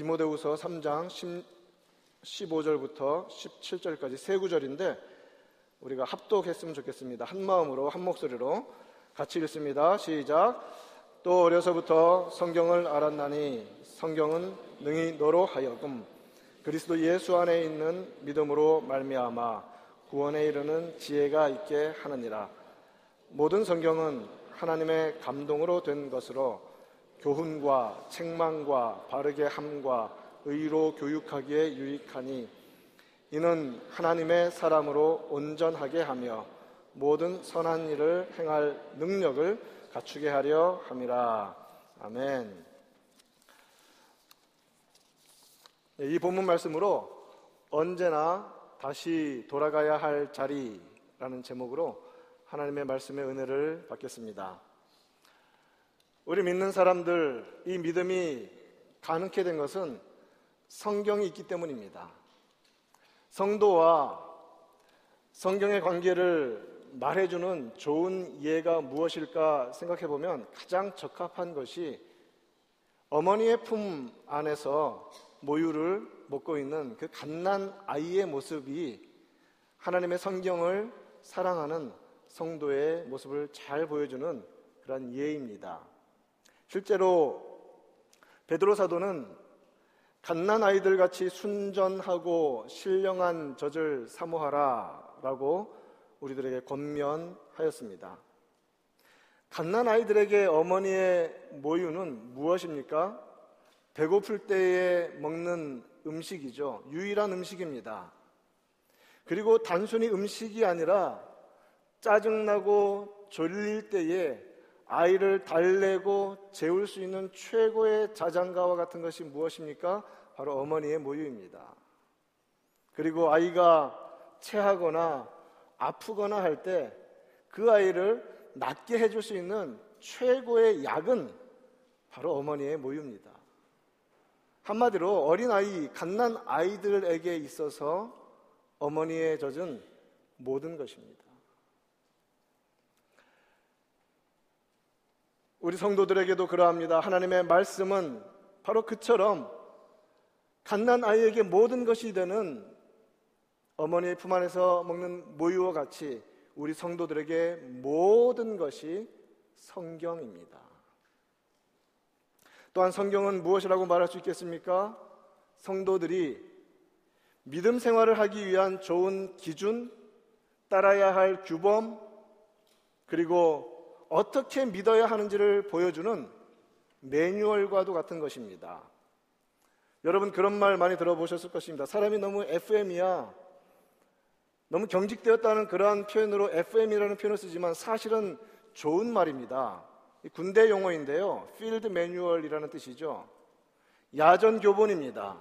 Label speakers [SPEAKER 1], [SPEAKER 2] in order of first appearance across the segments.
[SPEAKER 1] 디모데후서 3장 15절부터 17절까지 세 구절인데 우리가 합독했으면 좋겠습니다. 한 마음으로 한 목소리로 같이 읽습니다. 시작. 또 어려서부터 성경을 알았나니 성경은 능히 너로 하여금 그리스도 예수 안에 있는 믿음으로 말미암아 구원에 이르는 지혜가 있게 하느니라. 모든 성경은 하나님의 감동으로 된 것으로 교훈과 책망과 바르게 함과 의로 교육하기에 유익하니 이는 하나님의 사람으로 온전하게 하며 모든 선한 일을 행할 능력을 갖추게 하려 함이라. 아멘. 네, 이 본문 말씀으로 언제나 다시 돌아가야 할 자리라는 제목으로 하나님의 말씀의 은혜를 받겠습니다. 우리 믿는 사람들, 이 믿음이 가능케 된 것은 성경이 있기 때문입니다. 성도와 성경의 관계를 말해주는 좋은 예가 무엇일까 생각해 보면 가장 적합한 것이 어머니의 품 안에서 모유를 먹고 있는 그 갓난 아이의 모습이 하나님의 성경을 사랑하는 성도의 모습을 잘 보여주는 그런 예입니다. 실제로 베드로 사도는 갓난 아이들 같이 순전하고 신령한 젖을 사모하라라고 우리들에게 권면하였습니다. 갓난 아이들에게 어머니의 모유는 무엇입니까? 배고플 때에 먹는 음식이죠. 유일한 음식입니다. 그리고 단순히 음식이 아니라 짜증나고 졸릴 때에 아이를 달래고 재울 수 있는 최고의 자장가와 같은 것이 무엇입니까? 바로 어머니의 모유입니다. 그리고 아이가 체하거나 아프거나 할 때 그 아이를 낫게 해줄 수 있는 최고의 약은 바로 어머니의 모유입니다. 한마디로 어린아이, 갓난 아이들에게 있어서 어머니의 젖은 모든 것입니다. 우리 성도들에게도 그러합니다. 하나님의 말씀은 바로 그처럼 갓난 아이에게 모든 것이 되는 어머니의 품 안에서 먹는 모유와 같이 우리 성도들에게 모든 것이 성경입니다. 또한 성경은 무엇이라고 말할 수 있겠습니까? 성도들이 믿음 생활을 하기 위한 좋은 기준, 따라야 할 규범, 그리고 어떻게 믿어야 하는지를 보여주는 매뉴얼과도 같은 것입니다. 여러분 그런 말 많이 들어보셨을 것입니다. 사람이 너무 FM이야. 너무 경직되었다는 그러한 표현으로 FM이라는 표현을 쓰지만 사실은 좋은 말입니다. 군대 용어인데요. 필드 매뉴얼이라는 뜻이죠. 야전 교본입니다.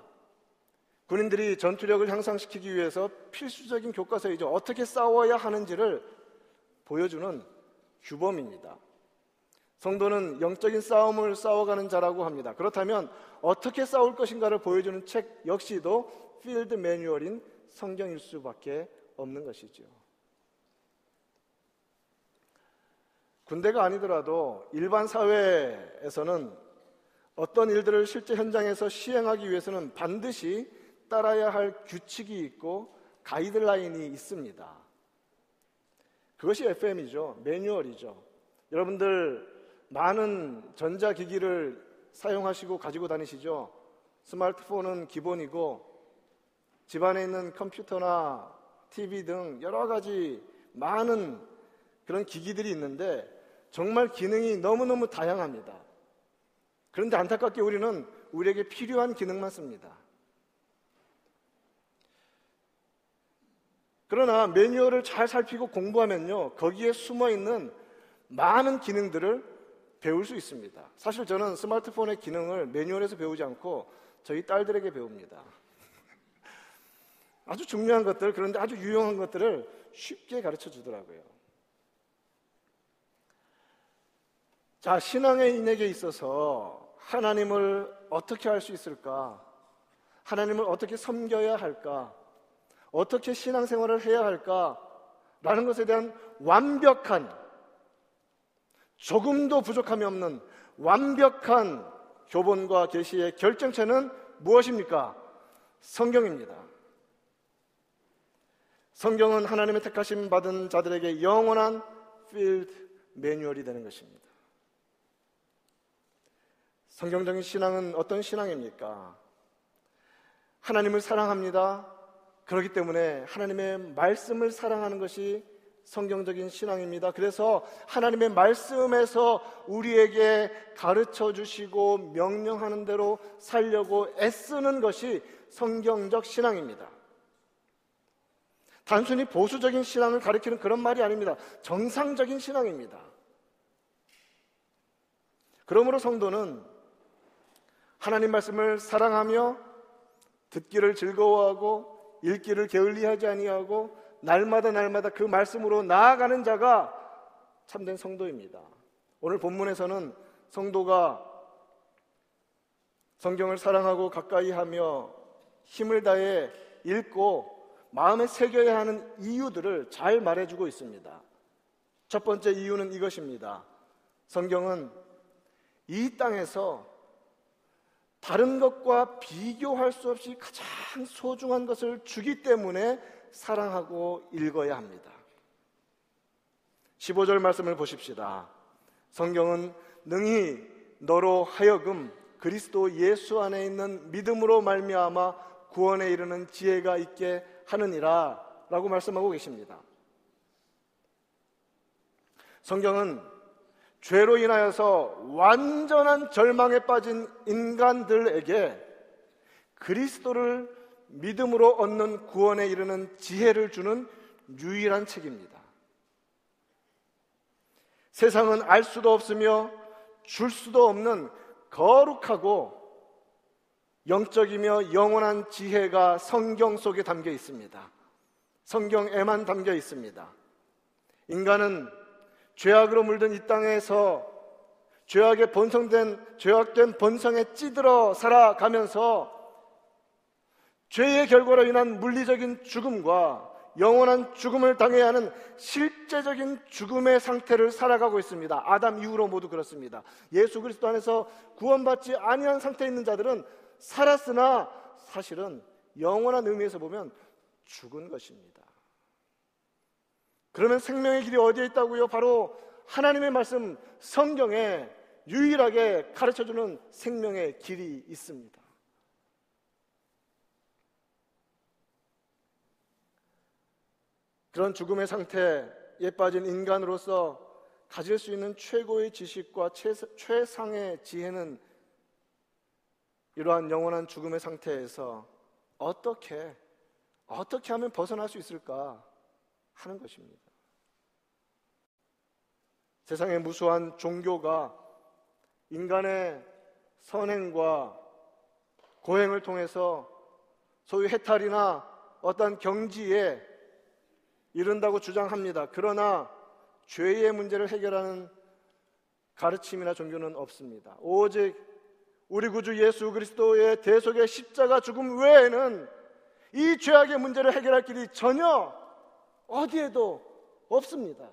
[SPEAKER 1] 군인들이 전투력을 향상시키기 위해서 필수적인 교과서이죠. 어떻게 싸워야 하는지를 보여주는 규범입니다. 성도는 영적인 싸움을 싸워가는 자라고 합니다. 그렇다면 어떻게 싸울 것인가를 보여주는 책 역시도 필드 매뉴얼인 성경일 수밖에 없는 것이죠. 군대가 아니더라도 일반 사회에서는 어떤 일들을 실제 현장에서 시행하기 위해서는 반드시 따라야 할 규칙이 있고 가이드라인이 있습니다. 그것이 FM이죠. 매뉴얼이죠. 여러분들 많은 전자기기를 사용하시고 가지고 다니시죠. 스마트폰은 기본이고 집안에 있는 컴퓨터나 TV 등 여러 가지 많은 그런 기기들이 있는데 정말 기능이 너무너무 다양합니다. 그런데 안타깝게 우리는 우리에게 필요한 기능만 씁니다. 그러나 매뉴얼을 잘 살피고 공부하면요, 거기에 숨어 있는 많은 기능들을 배울 수 있습니다. 사실 저는 스마트폰의 기능을 매뉴얼에서 배우지 않고 저희 딸들에게 배웁니다. 아주 중요한 것들, 그런데 아주 유용한 것들을 쉽게 가르쳐 주더라고요. 자, 신앙의 인에게 있어서 하나님을 어떻게 할 수 있을까? 하나님을 어떻게 섬겨야 할까? 어떻게 신앙생활을 해야 할까라는 것에 대한 완벽한 조금도 부족함이 없는 완벽한 교본과 계시의 결정체는 무엇입니까? 성경입니다. 성경은 하나님의 택하심 받은 자들에게 영원한 필드 매뉴얼이 되는 것입니다. 성경적인 신앙은 어떤 신앙입니까? 하나님을 사랑합니다. 그렇기 때문에 하나님의 말씀을 사랑하는 것이 성경적인 신앙입니다. 그래서 하나님의 말씀에서 우리에게 가르쳐 주시고 명령하는 대로 살려고 애쓰는 것이 성경적 신앙입니다. 단순히 보수적인 신앙을 가리키는 그런 말이 아닙니다. 정상적인 신앙입니다. 그러므로 성도는 하나님 말씀을 사랑하며 듣기를 즐거워하고 읽기를 게을리하지 아니하고 날마다 날마다 그 말씀으로 나아가는 자가 참된 성도입니다. 오늘 본문에서는 성도가 성경을 사랑하고 가까이 하며 힘을 다해 읽고 마음에 새겨야 하는 이유들을 잘 말해주고 있습니다. 첫 번째 이유는 이것입니다. 성경은 이 땅에서 다른 것과 비교할 수 없이 가장 소중한 것을 주기 때문에 사랑하고 읽어야 합니다. 15절 말씀을 보십시다. 성경은 능히 너로 하여금 그리스도 예수 안에 있는 믿음으로 말미암아 구원에 이르는 지혜가 있게 하느니라 라고 말씀하고 계십니다. 성경은 죄로 인하여서 완전한 절망에 빠진 인간들에게 그리스도를 믿음으로 얻는 구원에 이르는 지혜를 주는 유일한 책입니다. 세상은 알 수도 없으며 줄 수도 없는 거룩하고 영적이며 영원한 지혜가 성경 속에 담겨 있습니다. 성경에만 담겨 있습니다. 인간은 죄악으로 물든 이 땅에서 죄악에 번성된 죄악된 번성에 찌들어 살아가면서 죄의 결과로 인한 물리적인 죽음과 영원한 죽음을 당해야 하는 실제적인 죽음의 상태를 살아가고 있습니다. 아담 이후로 모두 그렇습니다. 예수 그리스도 안에서 구원받지 아니한 상태에 있는 자들은 살았으나 사실은 영원한 의미에서 보면 죽은 것입니다. 그러면 생명의 길이 어디에 있다고요? 바로 하나님의 말씀 성경에 유일하게 가르쳐 주는 생명의 길이 있습니다. 그런 죽음의 상태에 빠진 인간으로서 가질 수 있는 최고의 지식과 최상의 지혜는 이러한 영원한 죽음의 상태에서 어떻게 어떻게 하면 벗어날 수 있을까 하는 것입니다. 세상의 무수한 종교가 인간의 선행과 고행을 통해서 소위 해탈이나 어떤 경지에 이른다고 주장합니다. 그러나 죄의 문제를 해결하는 가르침이나 종교는 없습니다. 오직 우리 구주 예수 그리스도의 대속의 십자가 죽음 외에는 이 죄악의 문제를 해결할 길이 전혀 어디에도 없습니다.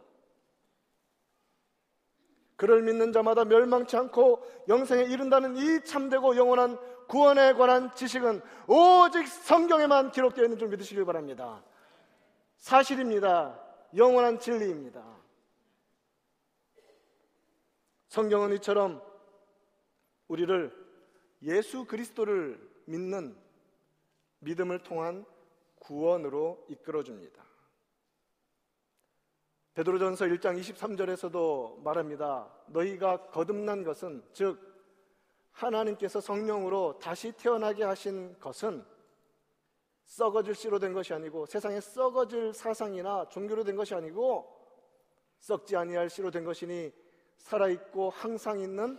[SPEAKER 1] 그를 믿는 자마다 멸망치 않고 영생에 이른다는 이 참되고 영원한 구원에 관한 지식은 오직 성경에만 기록되어 있는 줄 믿으시길 바랍니다. 사실입니다. 영원한 진리입니다. 성경은 이처럼 우리를 예수 그리스도를 믿는 믿음을 통한 구원으로 이끌어 줍니다. 베드로전서 1장 23절에서도 말합니다. 너희가 거듭난 것은 즉 하나님께서 성령으로 다시 태어나게 하신 것은 썩어질 씨로 된 것이 아니고 세상에 썩어질 사상이나 종교로 된 것이 아니고 썩지 아니할 씨로 된 것이니 살아 있고 항상 있는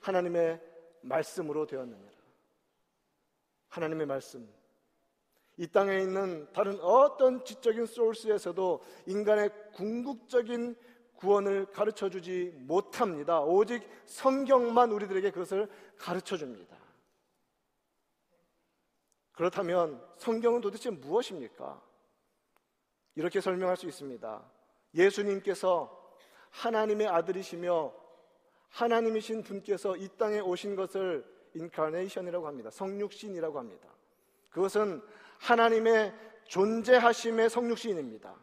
[SPEAKER 1] 하나님의 말씀으로 되었느니라. 하나님의 말씀. 이 땅에 있는 다른 어떤 지적인 소스에서도 인간의 궁극적인 구원을 가르쳐 주지 못합니다. 오직 성경만 우리들에게 그것을 가르쳐 줍니다. 그렇다면 성경은 도대체 무엇입니까? 이렇게 설명할 수 있습니다. 예수님께서 하나님의 아들이시며 하나님이신 분께서 이 땅에 오신 것을 인카네이션이라고 합니다. 성육신이라고 합니다. 그것은 하나님의 존재하심의 성육신입니다.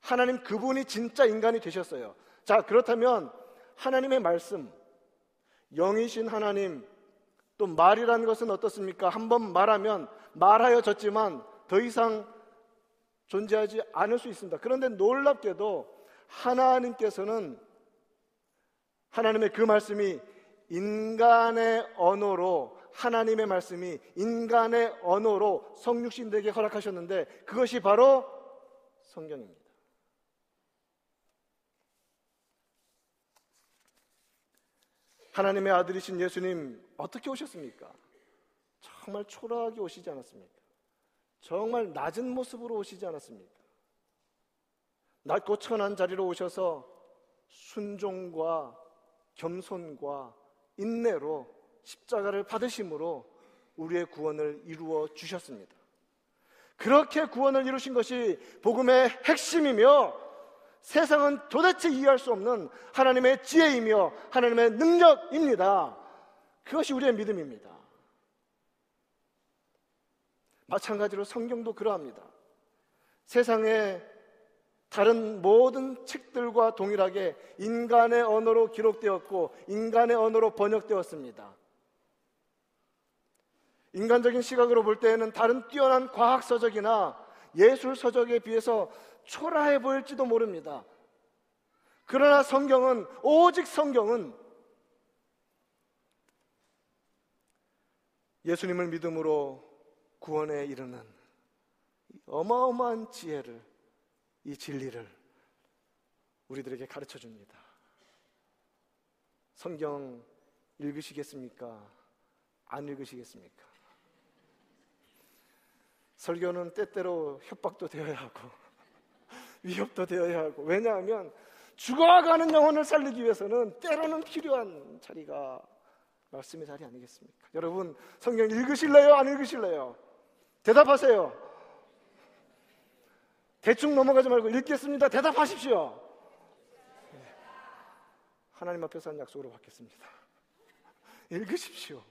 [SPEAKER 1] 하나님 그분이 진짜 인간이 되셨어요. 자, 그렇다면 하나님의 말씀, 영이신 하나님, 또 말이라는 것은 어떻습니까? 한번 말하면 말하여졌지만 더 이상 존재하지 않을 수 있습니다. 그런데 놀랍게도 하나님께서는 하나님의 그 말씀이 인간의 언어로 하나님의 말씀이 인간의 언어로 성육신되게 허락하셨는데 그것이 바로 성경입니다. 하나님의 아들이신 예수님 어떻게 오셨습니까? 정말 초라하게 오시지 않았습니까? 정말 낮은 모습으로 오시지 않았습니까? 낮고 천한 자리로 오셔서 순종과 겸손과 인내로 십자가를 받으심으로 우리의 구원을 이루어 주셨습니다. 그렇게 구원을 이루신 것이 복음의 핵심이며 세상은 도대체 이해할 수 없는 하나님의 지혜이며 하나님의 능력입니다. 그것이 우리의 믿음입니다. 마찬가지로 성경도 그러합니다. 세상에 다른 모든 책들과 동일하게 인간의 언어로 기록되었고 인간의 언어로 번역되었습니다. 인간적인 시각으로 볼 때에는 다른 뛰어난 과학 서적이나 예술 서적에 비해서 초라해 보일지도 모릅니다. 그러나 성경은 오직 성경은 예수님을 믿음으로 구원에 이르는 어마어마한 지혜를 이 진리를 우리들에게 가르쳐 줍니다. 성경 읽으시겠습니까? 안 읽으시겠습니까? 설교는 때때로 협박도 되어야 하고 위협도 되어야 하고 왜냐하면 죽어가는 영혼을 살리기 위해서는 때로는 필요한 자리가 말씀의 자리 아니겠습니까? 여러분 성경 읽으실래요? 안 읽으실래요? 대답하세요. 대충 넘어가지 말고 읽겠습니다. 대답하십시오. 네. 하나님 앞에서 한 약속으로 받겠습니다. 읽으십시오.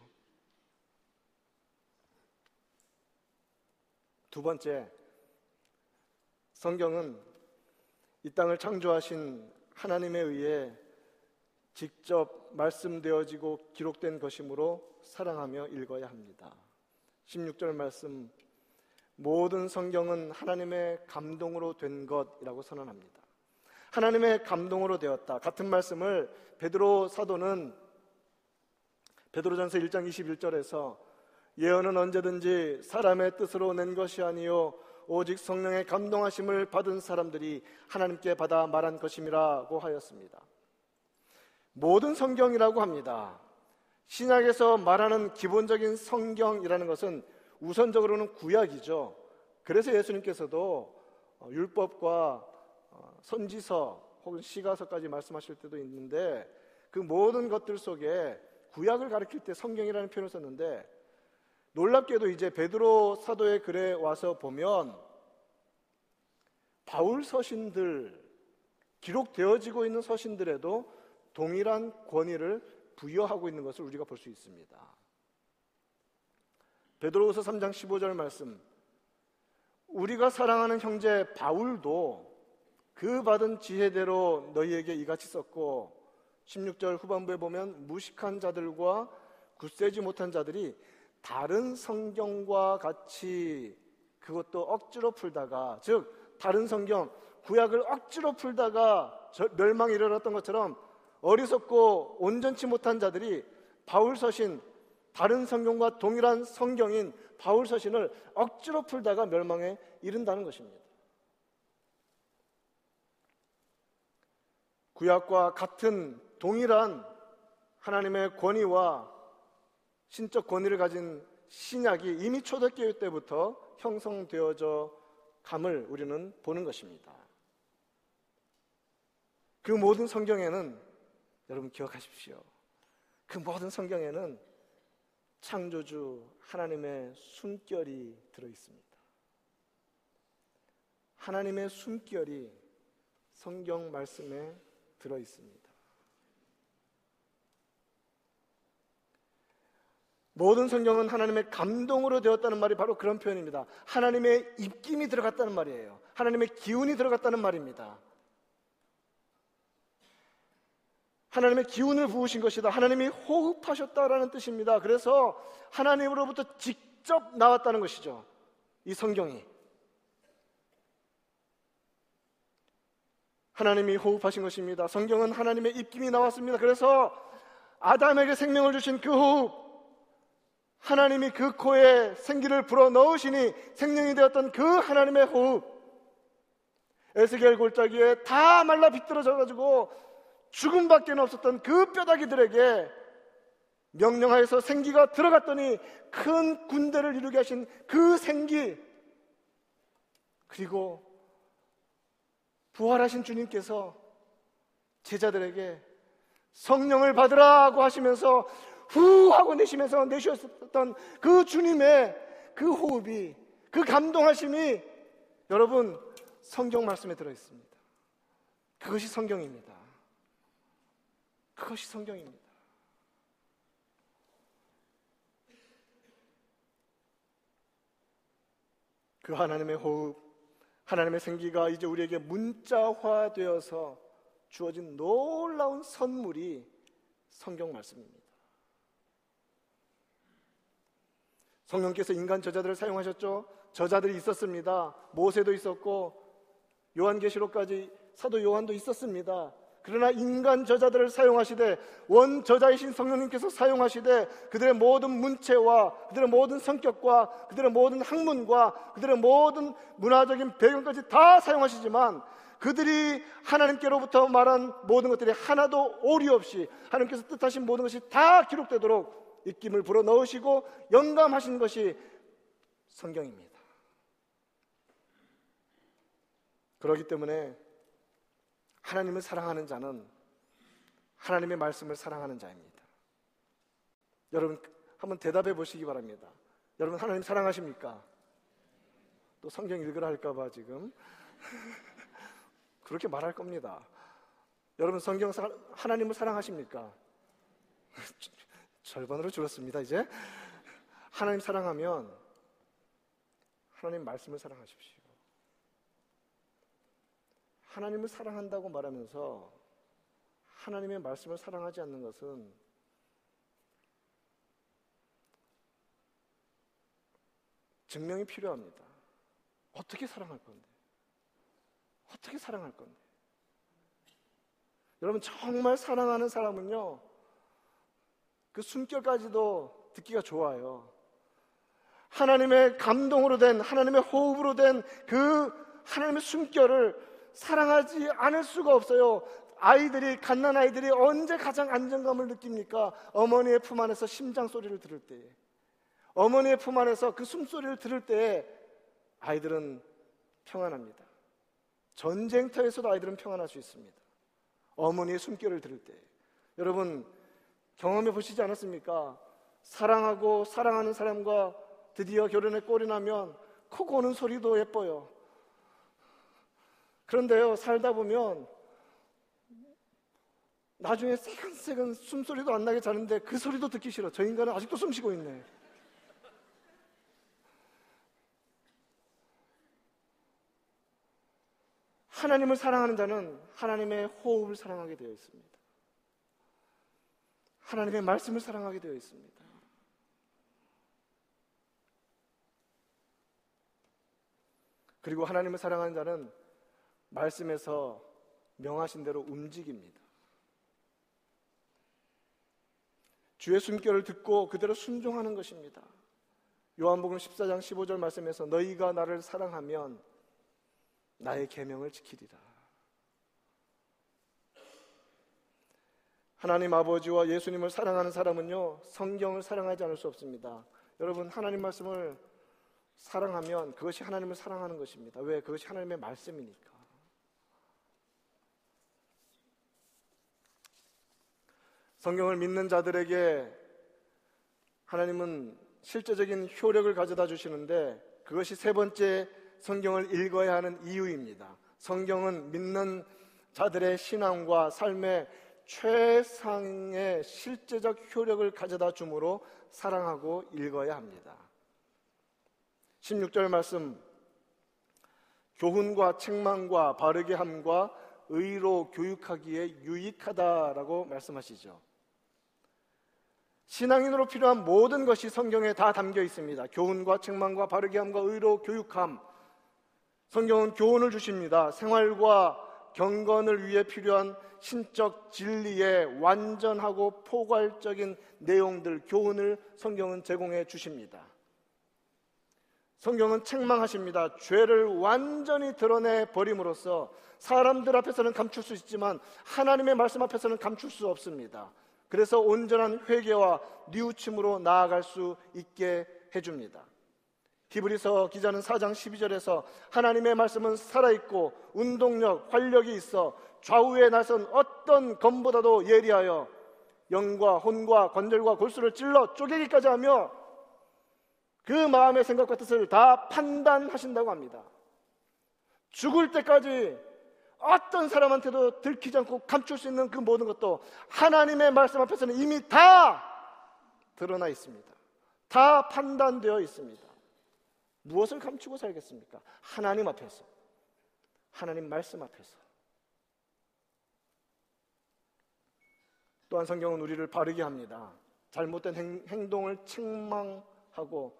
[SPEAKER 1] 두 번째, 성경은 이 땅을 창조하신 하나님에 의해 직접 말씀되어지고 기록된 것이므로 사랑하며 읽어야 합니다. 16절 말씀 모든 성경은 하나님의 감동으로 된 것이라고 선언합니다. 하나님의 감동으로 되었다. 같은 말씀을 베드로 사도는 베드로전서 1장 21절에서 예언은 언제든지 사람의 뜻으로 낸 것이 아니요 오직 성령의 감동하심을 받은 사람들이 하나님께 받아 말한 것임이라고 하였습니다. 모든 성경이라고 합니다. 신약에서 말하는 기본적인 성경이라는 것은 우선적으로는 구약이죠. 그래서 예수님께서도 어, 율법과 어, 선지서 혹은 시가서까지 말씀하실 때도 있는데 그 모든 것들 속에 구약을 가르칠 때 성경이라는 표현을 썼는데 놀랍게도 이제 베드로 사도의 글에 와서 보면 바울 서신들 기록되어지고 있는 서신들에도 동일한 권위를 부여하고 있는 것을 우리가 볼 수 있습니다. 베드로후서 3장 15절 말씀. 우리가 사랑하는 형제 바울도 그 받은 지혜대로 너희에게 이같이 썼고 16절 후반부에 보면 무식한 자들과 굳세지 못한 자들이 다른 성경과 같이 그것도 억지로 풀다가 즉 다른 성경 구약을 억지로 풀다가 멸망에 이르렀던 것처럼 어리석고 온전치 못한 자들이 바울 서신 다른 성경과 동일한 성경인 바울 서신을 억지로 풀다가 멸망에 이른다는 것입니다. 구약과 같은 동일한 하나님의 권위와 신적 권위를 가진 신약이 이미 초대교회 때부터 형성되어져 감을 우리는 보는 것입니다. 그 모든 성경에는 여러분 기억하십시오. 그 모든 성경에는 창조주 하나님의 숨결이 들어 있습니다. 하나님의 숨결이 성경 말씀에 들어 있습니다. 모든 성경은 하나님의 감동으로 되었다는 말이 바로 그런 표현입니다. 하나님의 입김이 들어갔다는 말이에요. 하나님의 기운이 들어갔다는 말입니다. 하나님의 기운을 부으신 것이다. 하나님이 호흡하셨다라는 뜻입니다. 그래서 하나님으로부터 직접 나왔다는 것이죠. 이 성경이. 하나님이 호흡하신 것입니다. 성경은 하나님의 입김이 나왔습니다. 그래서 아담에게 생명을 주신 그 호흡, 하나님이 그 코에 생기를 불어 넣으시니 생명이 되었던 그 하나님의 호흡, 에스겔 골짜기에 다 말라 비틀어져 가지고 죽음밖에 없었던 그 뼈다귀들에게 명령하여서 생기가 들어갔더니 큰 군대를 이루게 하신 그 생기 그리고 부활하신 주님께서 제자들에게 성령을 받으라고 하시면서 후 하고 내쉬면서 내쉬었던 그 주님의 그 호흡이 그 감동하심이 여러분 성경 말씀에 들어 있습니다. 그것이 성경입니다. 그것이 성경입니다. 그 하나님의 호흡, 하나님의 생기가 이제 우리에게 문자화되어서 주어진 놀라운 선물이 성경 말씀입니다. 성령께서 인간 저자들을 사용하셨죠. 저자들이 있었습니다. 모세도 있었고 요한계시록까지 사도 요한도 있었습니다. 그러나 인간 저자들을 사용하시되 원 저자이신 성령님께서 사용하시되 그들의 모든 문체와 그들의 모든 성격과 그들의 모든 학문과 그들의 모든 문화적인 배경까지 다 사용하시지만 그들이 하나님께로부터 말한 모든 것들이 하나도 오리 없이 하나님께서 뜻하신 모든 것이 다 기록되도록 입김을 불어 넣으시고 영감하신 것이 성경입니다. 그렇기 때문에 하나님을 사랑하는 자는 하나님의 말씀을 사랑하는 자입니다. 여러분 한번 대답해 보시기 바랍니다. 여러분 하나님 사랑하십니까? 또 성경 읽으라 할까봐 지금 그렇게 말할 겁니다. 여러분 성경 사, 하나님을 사랑하십니까? 절반으로 줄었습니다. 이제 하나님 사랑하면 하나님 말씀을 사랑하십시오. 하나님을 사랑한다고 말하면서 하나님의 말씀을 사랑하지 않는 것은 증명이 필요합니다. 어떻게 사랑할 건데? 어떻게 사랑할 건데? 여러분, 정말 사랑하는 사람은요, 그 숨결까지도 듣기가 좋아요. 하나님의 감동으로 된, 하나님의 호흡으로 된 그 하나님의 숨결을 사랑하지 않을 수가 없어요. 아이들이 갓난 아이들이 언제 가장 안정감을 느낍니까? 어머니의 품 안에서 심장 소리를 들을 때, 어머니의 품 안에서 그 숨소리를 들을 때 아이들은 평안합니다. 전쟁터에서도 아이들은 평안할 수 있습니다. 어머니의 숨결을 들을 때, 여러분 경험해 보시지 않았습니까? 사랑하고 사랑하는 사람과 드디어 결혼에 꼴이 나면 코 고는 소리도 예뻐요. 그런데요, 살다 보면 나중에 새근새근 숨소리도 안 나게 자는데 그 소리도 듣기 싫어. 저 인간은 아직도 숨 쉬고 있네. 하나님을 사랑하는 자는 하나님의 호흡을 사랑하게 되어 있습니다. 하나님의 말씀을 사랑하게 되어 있습니다. 그리고 하나님을 사랑하는 자는 말씀에서 명하신 대로 움직입니다. 주의 숨결을 듣고 그대로 순종하는 것입니다. 요한복음 14장 15절 말씀에서 너희가 나를 사랑하면 나의 계명을 지키리라. 하나님 아버지와 예수님을 사랑하는 사람은요, 성경을 사랑하지 않을 수 없습니다. 여러분, 하나님 말씀을 사랑하면 그것이 하나님을 사랑하는 것입니다. 왜? 그것이 하나님의 말씀이니까. 성경을 믿는 자들에게 하나님은 실제적인 효력을 가져다 주시는데 그것이 세 번째 성경을 읽어야 하는 이유입니다. 성경은 믿는 자들의 신앙과 삶의 최상의 실제적 효력을 가져다 주므로 사랑하고 읽어야 합니다. 16절 말씀 교훈과 책망과 바르게 함과 의로 교육하기에 유익하다라고 말씀하시죠. 신앙인으로 필요한 모든 것이 성경에 다 담겨 있습니다. 교훈과 책망과 바르게 함과 의로 교육함. 성경은 교훈을 주십니다. 생활과 경건을 위해 필요한 신적 진리의 완전하고 포괄적인 내용들, 교훈을 성경은 제공해 주십니다. 성경은 책망하십니다. 죄를 완전히 드러내 버림으로써 사람들 앞에서는 감출 수 있지만 하나님의 말씀 앞에서는 감출 수 없습니다. 그래서 온전한 회개와 뉘우침으로 나아갈 수 있게 해줍니다. 히브리서 기자는 4장 12절에서 하나님의 말씀은 살아있고 운동력, 활력이 있어 좌우에 나선 어떤 검보다도 예리하여 영과 혼과 관절과 골수를 찔러 쪼개기까지 하며 그 마음의 생각과 뜻을 다 판단하신다고 합니다. 죽을 때까지 어떤 사람한테도 들키지 않고 감출 수 있는 그 모든 것도 하나님의 말씀 앞에서는 이미 다 드러나 있습니다. 다 판단되어 있습니다. 무엇을 감추고 살겠습니까? 하나님 앞에서. 하나님 말씀 앞에서. 또한 성경은 우리를 바르게 합니다. 잘못된 행, 동을 책망하고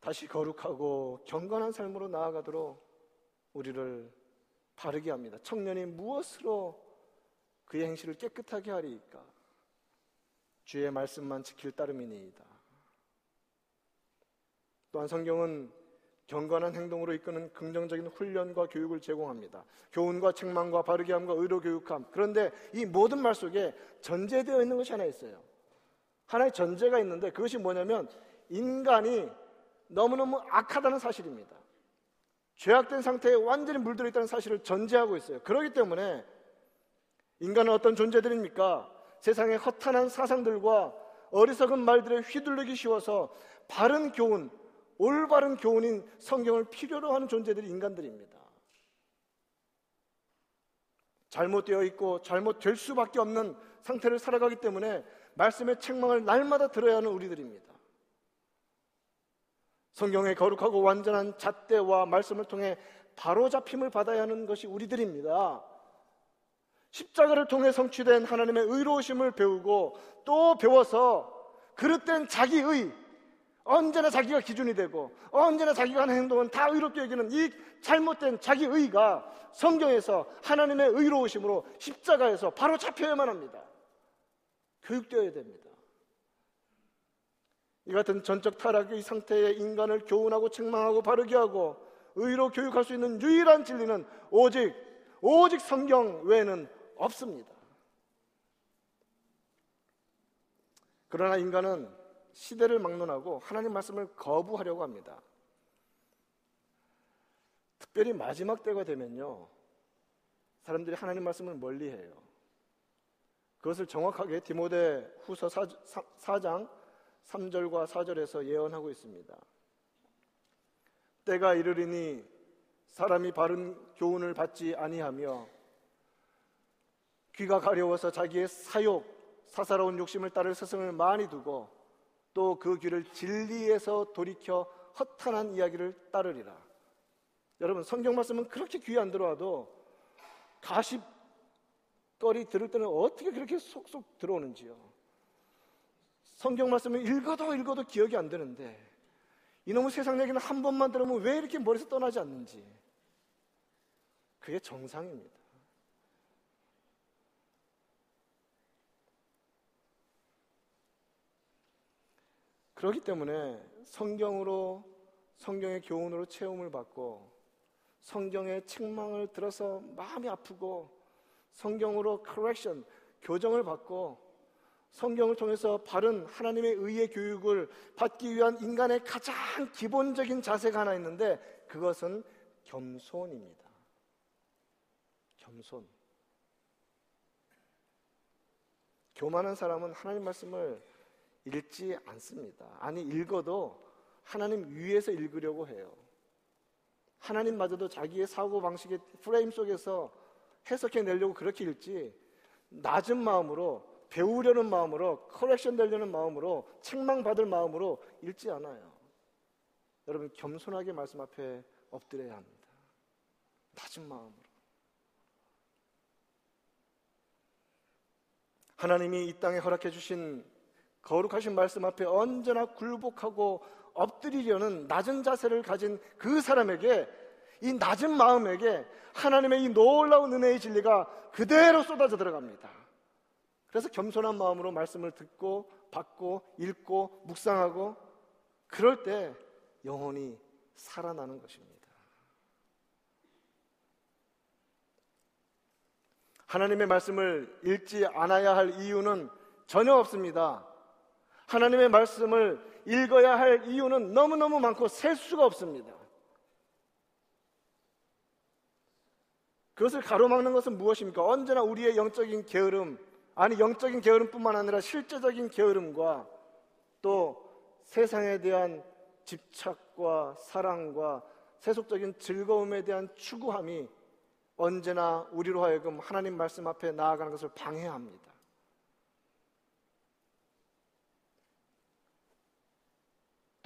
[SPEAKER 1] 다시 거룩하고 경건한 삶으로 나아가도록 우리를 바르게 합니다. 청년이 무엇으로 그의 행실을 깨끗하게 하리까? 주의 말씀만 지킬 따름이니이다. 또한 성경은 경건한 행동으로 이끄는 긍정적인 훈련과 교육을 제공합니다. 교훈과 책망과 바르게 함과 의로 교육함. 그런데 이 모든 말 속에 전제되어 있는 것이 하나 있어요. 하나의 전제가 있는데 그것이 뭐냐면 인간이 너무너무 악하다는 사실입니다. 죄악된 상태에 완전히 물들어 있다는 사실을 전제하고 있어요. 그렇기 때문에 인간은 어떤 존재들입니까? 세상의 허탄한 사상들과 어리석은 말들에 휘둘리기 쉬워서 바른 교훈, 올바른 교훈인 성경을 필요로 하는 존재들이 인간들입니다. 잘못되어 있고 잘못될 수밖에 없는 상태를 살아가기 때문에 말씀의 책망을 날마다 들어야 하는 우리들입니다. 성경의 거룩하고 완전한 잣대와 말씀을 통해 바로 잡힘을 받아야 하는 것이 우리들입니다. 십자가를 통해 성취된 하나님의 의로우심을 배우고 또 배워서 그릇된 자기의 언제나 자기가 기준이 되고 언제나 자기가 하는 행동은 다 의롭게 여기는 이 잘못된 자기 의가 성경에서 하나님의 의로우심으로 십자가에서 바로 잡혀야만 합니다. 교육되어야 됩니다. 이 같은 전적 타락의 상태의 인간을 교훈하고 책망하고 바르게 하고 의로 교육할 수 있는 유일한 진리는 오직 오직 성경 외에는 없습니다. 그러나 인간은 시대를 막론하고 하나님 말씀을 거부하려고 합니다. 특별히 마지막 때가 되면요. 사람들이 하나님 말씀을 멀리 해요. 그것을 정확하게 디모데 후서 4장 3절과 4절에서 예언하고 있습니다. 때가 이르리니 사람이 바른 교훈을 받지 아니하며 귀가 가려워서 자기의 사욕, 사사로운 욕심을 따를 스승을 많이 두고 또 그 귀를 진리에서 돌이켜 허탄한 이야기를 따르리라. 여러분 성경 말씀은 그렇게 귀에 안 들어와도 가십거리 들을 때는 어떻게 그렇게 속속 들어오는지요. 성경 말씀을 읽어도 읽어도 기억이 안 되는데 이놈의 세상 얘기는 한 번만 들으면 왜 이렇게 머리에서 떠나지 않는지 그게 정상입니다. 그렇기 때문에 성경으로 성경의 교훈으로 체험을 받고 성경의 책망을 들어서 마음이 아프고 성경으로 커렉션 교정을 받고 성경을 통해서 바른 하나님의 의의 교육을 받기 위한 인간의 가장 기본적인 자세가 하나 있는데 그것은 겸손입니다. 겸손. 교만한 사람은 하나님 말씀을 읽지 않습니다. 아니, 읽어도 하나님 위에서 읽으려고 해요. 하나님마저도 자기의 사고방식의 프레임 속에서 해석해 내려고 그렇게 읽지 낮은 마음으로 배우려는 마음으로 커렉션 되려는 마음으로 책망 받을 마음으로 읽지 않아요. 여러분 겸손하게 말씀 앞에 엎드려야 합니다. 낮은 마음으로. 하나님이 이 땅에 허락해 주신 거룩하신 말씀 앞에 언제나 굴복하고 엎드리려는 낮은 자세를 가진 그 사람에게 이 낮은 마음에게 하나님의 이 놀라운 은혜의 진리가 그대로 쏟아져 들어갑니다. 그래서 겸손한 마음으로 말씀을 듣고 받고 읽고 묵상하고 그럴 때 영혼이 살아나는 것입니다. 하나님의 말씀을 읽지 않아야 할 이유는 전혀 없습니다. 하나님의 말씀을 읽어야 할 이유는 너무너무 많고 셀 수가 없습니다. 그것을 가로막는 것은 무엇입니까? 언제나 우리의 영적인 게으름, 아니 영적인 게으름뿐만 아니라 실제적인 게으름과 또 세상에 대한 집착과 사랑과 세속적인 즐거움에 대한 추구함이 언제나 우리로 하여금 하나님 말씀 앞에 나아가는 것을 방해합니다.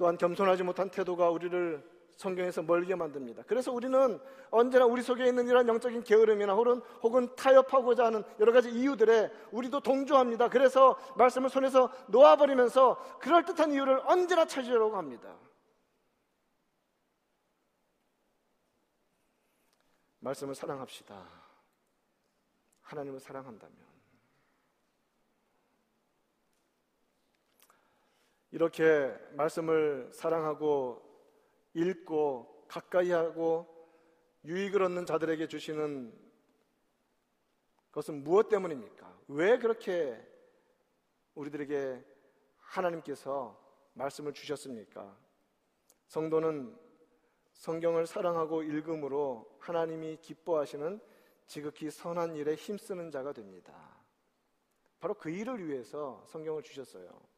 [SPEAKER 1] 또한 겸손하지 못한 태도가 우리를 성경에서 멀게 만듭니다. 그래서 우리는 언제나 우리 속에 있는 이런 영적인 게으름이나 혹은, 혹은 타협하고자 하는 여러 가지 이유들에 우리도 동조합니다. 그래서 말씀을 손에서 놓아버리면서 그럴듯한 이유를 언제나 찾으려고 합니다. 말씀을 사랑합시다. 하나님을 사랑한다면. 이렇게 말씀을 사랑하고 읽고 가까이 하고 유익을 얻는 자들에게 주시는 것은 무엇 때문입니까? 왜 그렇게 우리들에게 하나님께서 말씀을 주셨습니까? 성도는 성경을 사랑하고 읽음으로 하나님이 기뻐하시는 지극히 선한 일에 힘쓰는 자가 됩니다. 바로 그 일을 위해서 성경을 주셨어요.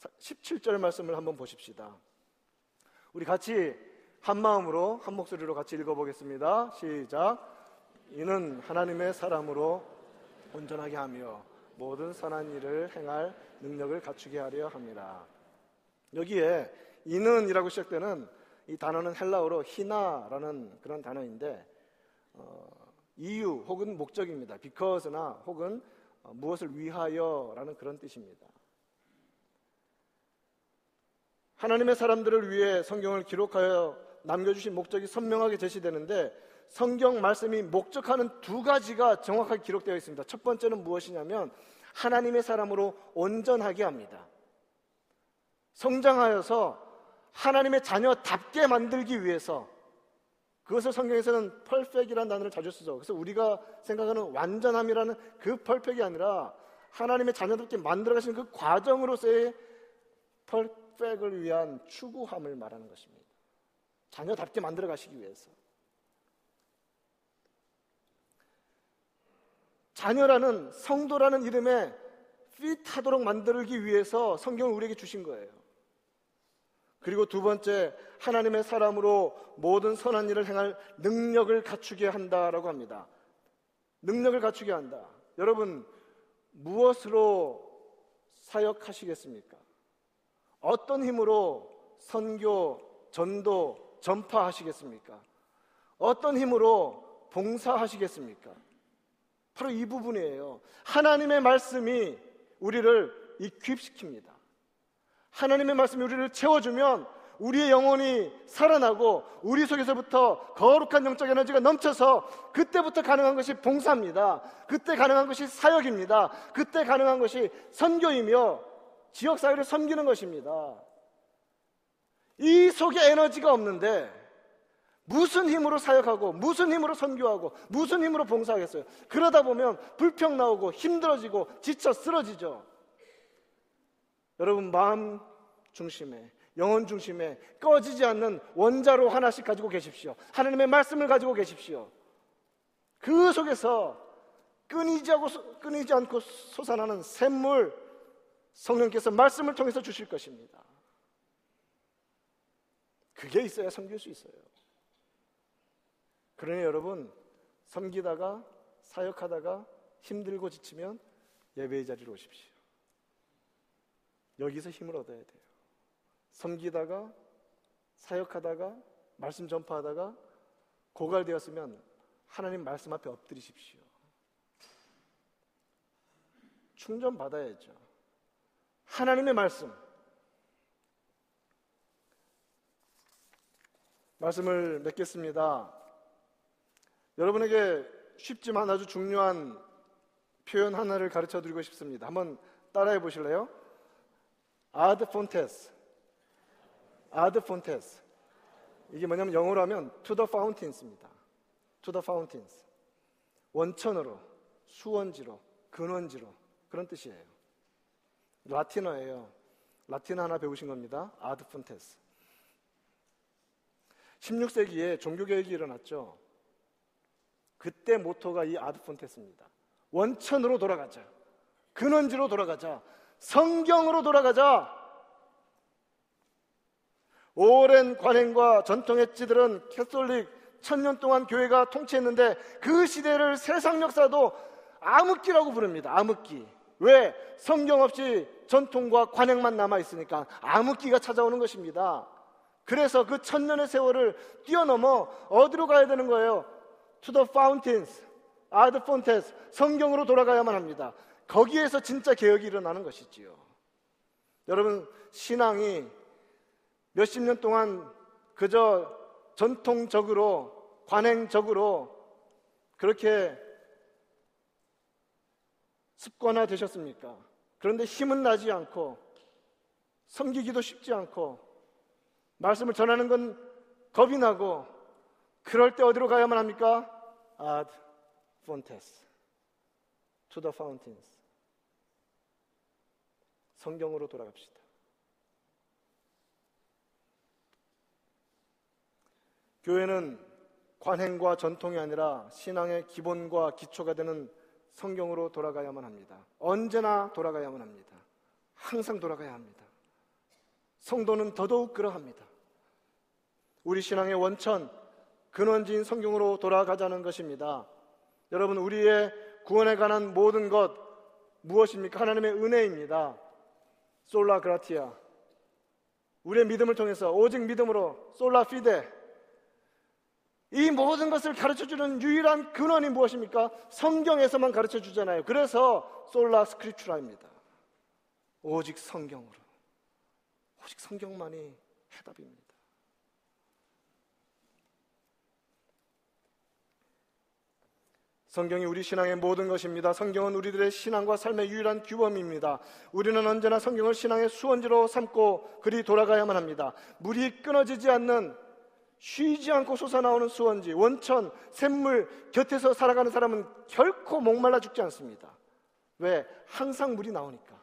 [SPEAKER 1] 17절 말씀을 한번 보십시다. 우리 같이 한 마음으로 한 목소리로 같이 읽어보겠습니다. 시작. 이는 하나님의 사람으로 온전하게 하며 모든 선한 일을 행할 능력을 갖추게 하려 합니다. 여기에 이는이라고 시작되는 이 단어는 헬라어로 히나라는 그런 단어인데 어, 이유 혹은 목적입니다. because나 혹은 어, 무엇을 위하여라는 그런 뜻입니다. 하나님의 사람들을 위해 성경을 기록하여 남겨주신 목적이 선명하게 제시되는데 성경 말씀이 목적하는 두 가지가 정확하게 기록되어 있습니다. 첫 번째는 무엇이냐면 하나님의 사람으로 온전하게 합니다. 성장하여서 하나님의 자녀답게 만들기 위해서 그것을 성경에서는 펄펙이라는 단어를 자주 쓰죠. 그래서 우리가 생각하는 완전함이라는 그 펄펙이 아니라 하나님의 자녀답게 만들어 가신 그 과정으로서의 펄 펙을 위한 추구함을 말하는 것입니다. 자녀답게 만들어 가시기 위해서. 자녀라는 성도라는 이름에 핏하도록 만들기 위해서 성경을 우리에게 주신 거예요. 그리고 두 번째, 하나님의 사람으로 모든 선한 일을 행할 능력을 갖추게 한다라고 합니다. 능력을 갖추게 한다. 여러분, 무엇으로 사역하시겠습니까? 어떤 힘으로 선교, 전도, 전파하시겠습니까? 어떤 힘으로 봉사하시겠습니까? 바로 이 부분이에요. 하나님의 말씀이 우리를 이퀴입시킵니다. 하나님의 말씀이 우리를 채워주면 우리의 영혼이 살아나고 우리 속에서부터 거룩한 영적 에너지가 넘쳐서 그때부터 가능한 것이 봉사입니다. 그때 가능한 것이 사역입니다. 그때 가능한 것이 선교이며 지역 사회를 섬기는 것입니다. 이 속에 에너지가 없는데 무슨 힘으로 사역하고 무슨 힘으로 선교하고 무슨 힘으로 봉사하겠어요? 그러다 보면 불평 나오고 힘들어지고 지쳐 쓰러지죠. 여러분 마음 중심에 영혼 중심에 꺼지지 않는 원자로 하나씩 가지고 계십시오. 하나님의 말씀을 가지고 계십시오. 그 속에서 끊이지 않고, 끊이지 않고 솟아나는 샘물 성령께서 말씀을 통해서 주실 것입니다. 그게 있어야 섬길 수 있어요. 그러니 여러분 섬기다가 사역하다가 힘들고 지치면 예배의 자리로 오십시오. 여기서 힘을 얻어야 돼요. 섬기다가 사역하다가 말씀 전파하다가 고갈되었으면 하나님 말씀 앞에 엎드리십시오. 충전 받아야죠. 하나님의 말씀. 말씀을 맺겠습니다. 여러분에게 쉽지만 아주 중요한 표현 하나를 가르쳐 드리고 싶습니다. 한번 따라해 보실래요? 아드 폰테스. 아드 폰테스. 이게 뭐냐면 영어로 하면 to the fountains입니다. to the fountains. 원천으로, 수원지로, 근원지로 그런 뜻이에요. 라틴어예요. 라틴어 하나 배우신 겁니다. 아드 폰테스. 16세기에 종교개혁이 일어났죠. 그때 모토가 이 ad fontes입니다. 원천으로 돌아가자. 근원지로 돌아가자. 성경으로 돌아가자. 오랜 관행과 전통의 찌들은 캐톨릭 천년 동안 교회가 통치했는데 그 시대를 세상 역사도 암흑기라고 부릅니다. 암흑기. 왜? 성경 없이 전통과 관행만 남아 있으니까 암흑기가 찾아오는 것입니다. 그래서 그 천년의 세월을 뛰어넘어 어디로 가야 되는 거예요? To the fountains, are the fountains. 성경으로 돌아가야만 합니다. 거기에서 진짜 개혁이 일어나는 것이지요. 여러분, 신앙이 몇십 년 동안 그저 전통적으로, 관행적으로 그렇게 습관화 되셨습니까? 그런데 힘은 나지 않고, 섬기기도 쉽지 않고, 말씀을 전하는 건 겁이 나고, 그럴 때 어디로 가야만 합니까? Ad fontes. To the fountains. 성경으로 돌아갑시다. 교회는 관행과 전통이 아니라 신앙의 기본과 기초가 되는 성경으로 돌아가야만 합니다. 언제나 돌아가야만 합니다. 항상 돌아가야 합니다. 성도는 더더욱 그러합니다. 우리 신앙의 원천, 근원지인 성경으로 돌아가자는 것입니다. 여러분, 우리의 구원에 관한 모든 것 무엇입니까? 하나님의 은혜입니다. 솔라 그라티아. 우리의 믿음을 통해서 오직 믿음으로 솔라 피데 이 모든 것을 가르쳐 주는 유일한 근원이 무엇입니까? 성경에서만 가르쳐 주잖아요. 그래서 솔라 스크립추라입니다. 오직 성경으로. 오직 성경만이 해답입니다. 성경이 우리 신앙의 모든 것입니다. 성경은 우리들의 신앙과 삶의 유일한 규범입니다. 우리는 언제나 성경을 신앙의 수원지로 삼고 그리 돌아가야만 합니다. 물이 끊어지지 않는 쉬지 않고 솟아나오는 수원지, 원천, 샘물 곁에서 살아가는 사람은 결코 목말라 죽지 않습니다. 왜? 항상 물이 나오니까.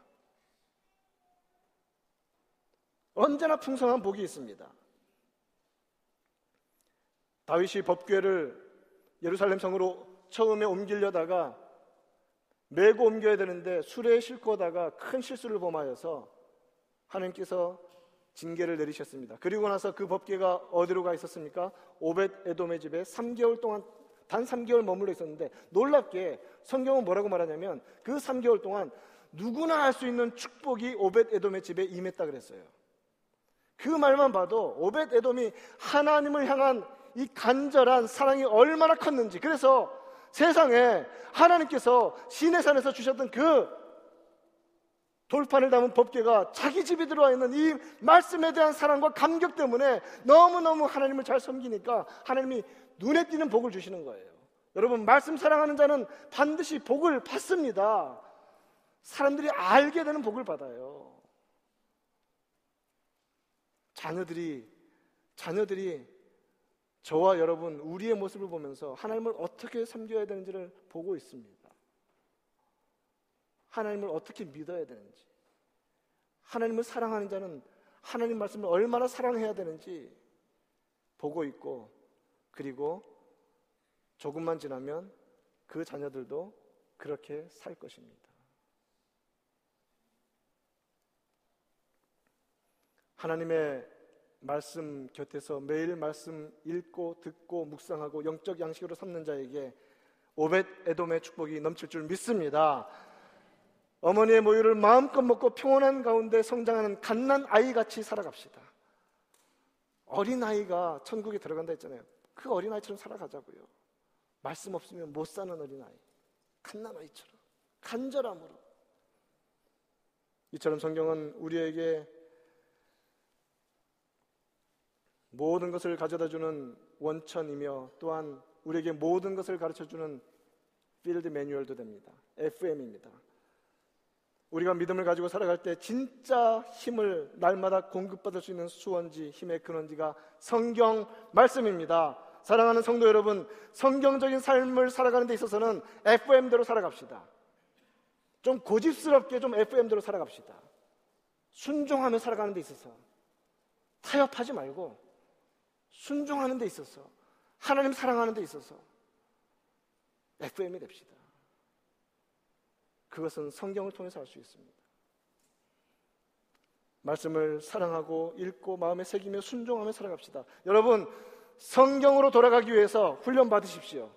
[SPEAKER 1] 언제나 풍성한 복이 있습니다. 다윗이 법궤를 예루살렘 성으로 처음에 옮기려다가 메고 옮겨야 되는데 수레에 싣고 오다가 큰 실수를 범하여서 하나님께서 징계를 내리셨습니다. 그리고 나서 그 법계가 어디로 가 있었습니까? 오벳 에돔의 집에 3개월 동안 단 3개월 머물러 있었는데 놀랍게 성경은 뭐라고 말하냐면 그 3개월 동안 누구나 할 수 있는 축복이 오벳 에돔의 집에 임했다 그랬어요. 그 말만 봐도 오벳 에돔이 하나님을 향한 이 간절한 사랑이 얼마나 컸는지 그래서 세상에 하나님께서 시내산에서 주셨던 그 돌판을 담은 법계가 자기 집에 들어와 있는 이 말씀에 대한 사랑과 감격 때문에 너무너무 하나님을 잘 섬기니까 하나님이 눈에 띄는 복을 주시는 거예요. 여러분, 말씀 사랑하는 자는 반드시 복을 받습니다. 사람들이 알게 되는 복을 받아요. 자녀들이, 자녀들이 저와 여러분, 우리의 모습을 보면서 하나님을 어떻게 섬겨야 되는지를 보고 있습니다. 하나님을 어떻게 믿어야 되는지, 하나님을 사랑하는 자는 하나님 말씀을 얼마나 사랑해야 되는지 보고 있고, 그리고 조금만 지나면 그 자녀들도 그렇게 살 것입니다. 하나님의 말씀 곁에서 매일 말씀 읽고 듣고 묵상하고 영적 양식으로 삼는 자에게 오벳 에돔의 축복이 넘칠 줄 믿습니다. 어머니의 모유를 마음껏 먹고 평온한 가운데 성장하는 갓난 아이같이 살아갑시다. 어린아이가 천국에 들어간다 했잖아요. 그 어린아이처럼 살아가자고요. 말씀 없으면 못 사는 어린아이. 갓난 아이처럼. 간절함으로. 이처럼 성경은 우리에게 모든 것을 가져다 주는 원천이며 또한 우리에게 모든 것을 가르쳐 주는 필드 매뉴얼도 됩니다. FM입니다. 우리가 믿음을 가지고 살아갈 때 진짜 힘을 날마다 공급받을 수 있는 수원지, 힘의 근원지가 성경 말씀입니다. 사랑하는 성도 여러분, 성경적인 삶을 살아가는 데 있어서는 FM대로 살아갑시다. 좀 고집스럽게 좀 FM대로 살아갑시다. 순종하며 살아가는 데 있어서 타협하지 말고 순종하는 데 있어서 하나님 사랑하는 데 있어서 FM이 됩시다. 그것은 성경을 통해서 알 수 있습니다. 말씀을 사랑하고 읽고 마음에 새기며 순종하며 살아갑시다. 여러분, 성경으로 돌아가기 위해서 훈련 받으십시오.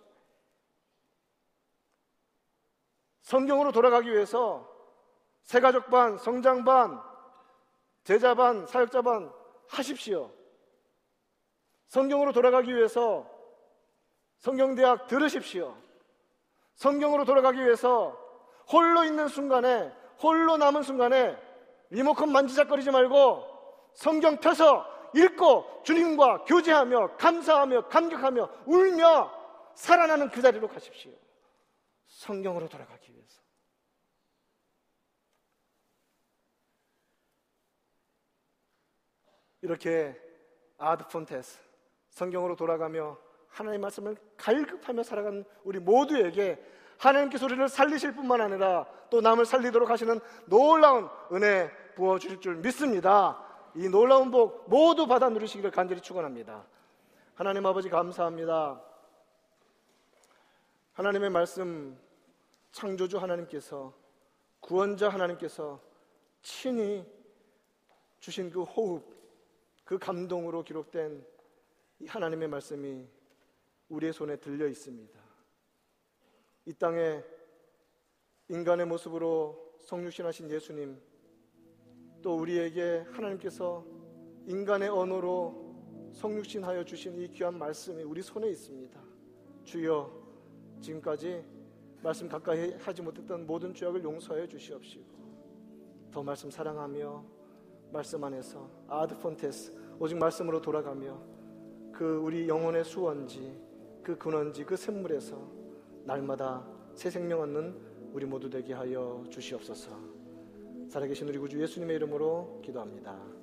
[SPEAKER 1] 성경으로 돌아가기 위해서 새가족반, 성장반, 제자반, 사역자반 하십시오. 성경으로 돌아가기 위해서 성경대학 들으십시오. 성경으로 돌아가기 위해서 홀로 있는 순간에, 홀로 남은 순간에 리모컨 만지작거리지 말고 성경 펴서 읽고 주님과 교제하며 감사하며 감격하며 울며 살아나는 그 자리로 가십시오. 성경으로 돌아가기 위해서. 이렇게 아드폰테스 성경으로 돌아가며 하나님의 말씀을 갈급하며 살아가는 우리 모두에게 하나님께서 우리를 살리실 뿐만 아니라 또 남을 살리도록 하시는 놀라운 은혜 부어 주실 줄 믿습니다. 이 놀라운 복 모두 받아 누리시기를 간절히 축원합니다. 하나님 아버지 감사합니다. 하나님의 말씀 창조주 하나님께서 구원자 하나님께서 친히 주신 그 호흡, 그 감동으로 기록된 이 하나님의 말씀이 우리의 손에 들려 있습니다. 이 땅에 인간의 모습으로 성육신하신 예수님, 또 우리에게 하나님께서 인간의 언어로 성육신하여 주신 이 귀한 말씀이 우리 손에 있습니다. 주여, 지금까지 말씀 가까이 하지 못했던 모든 죄악을 용서하여 주시옵시고, 더 말씀 사랑하며 말씀 안에서 아드폰테스 오직 말씀으로 돌아가며 그 우리 영혼의 수원지, 그 근원지, 그 샘물에서 날마다 새 생명 얻는 우리 모두 되게 하여 주시옵소서. 살아계신 우리 구주 예수님의 이름으로 기도합니다.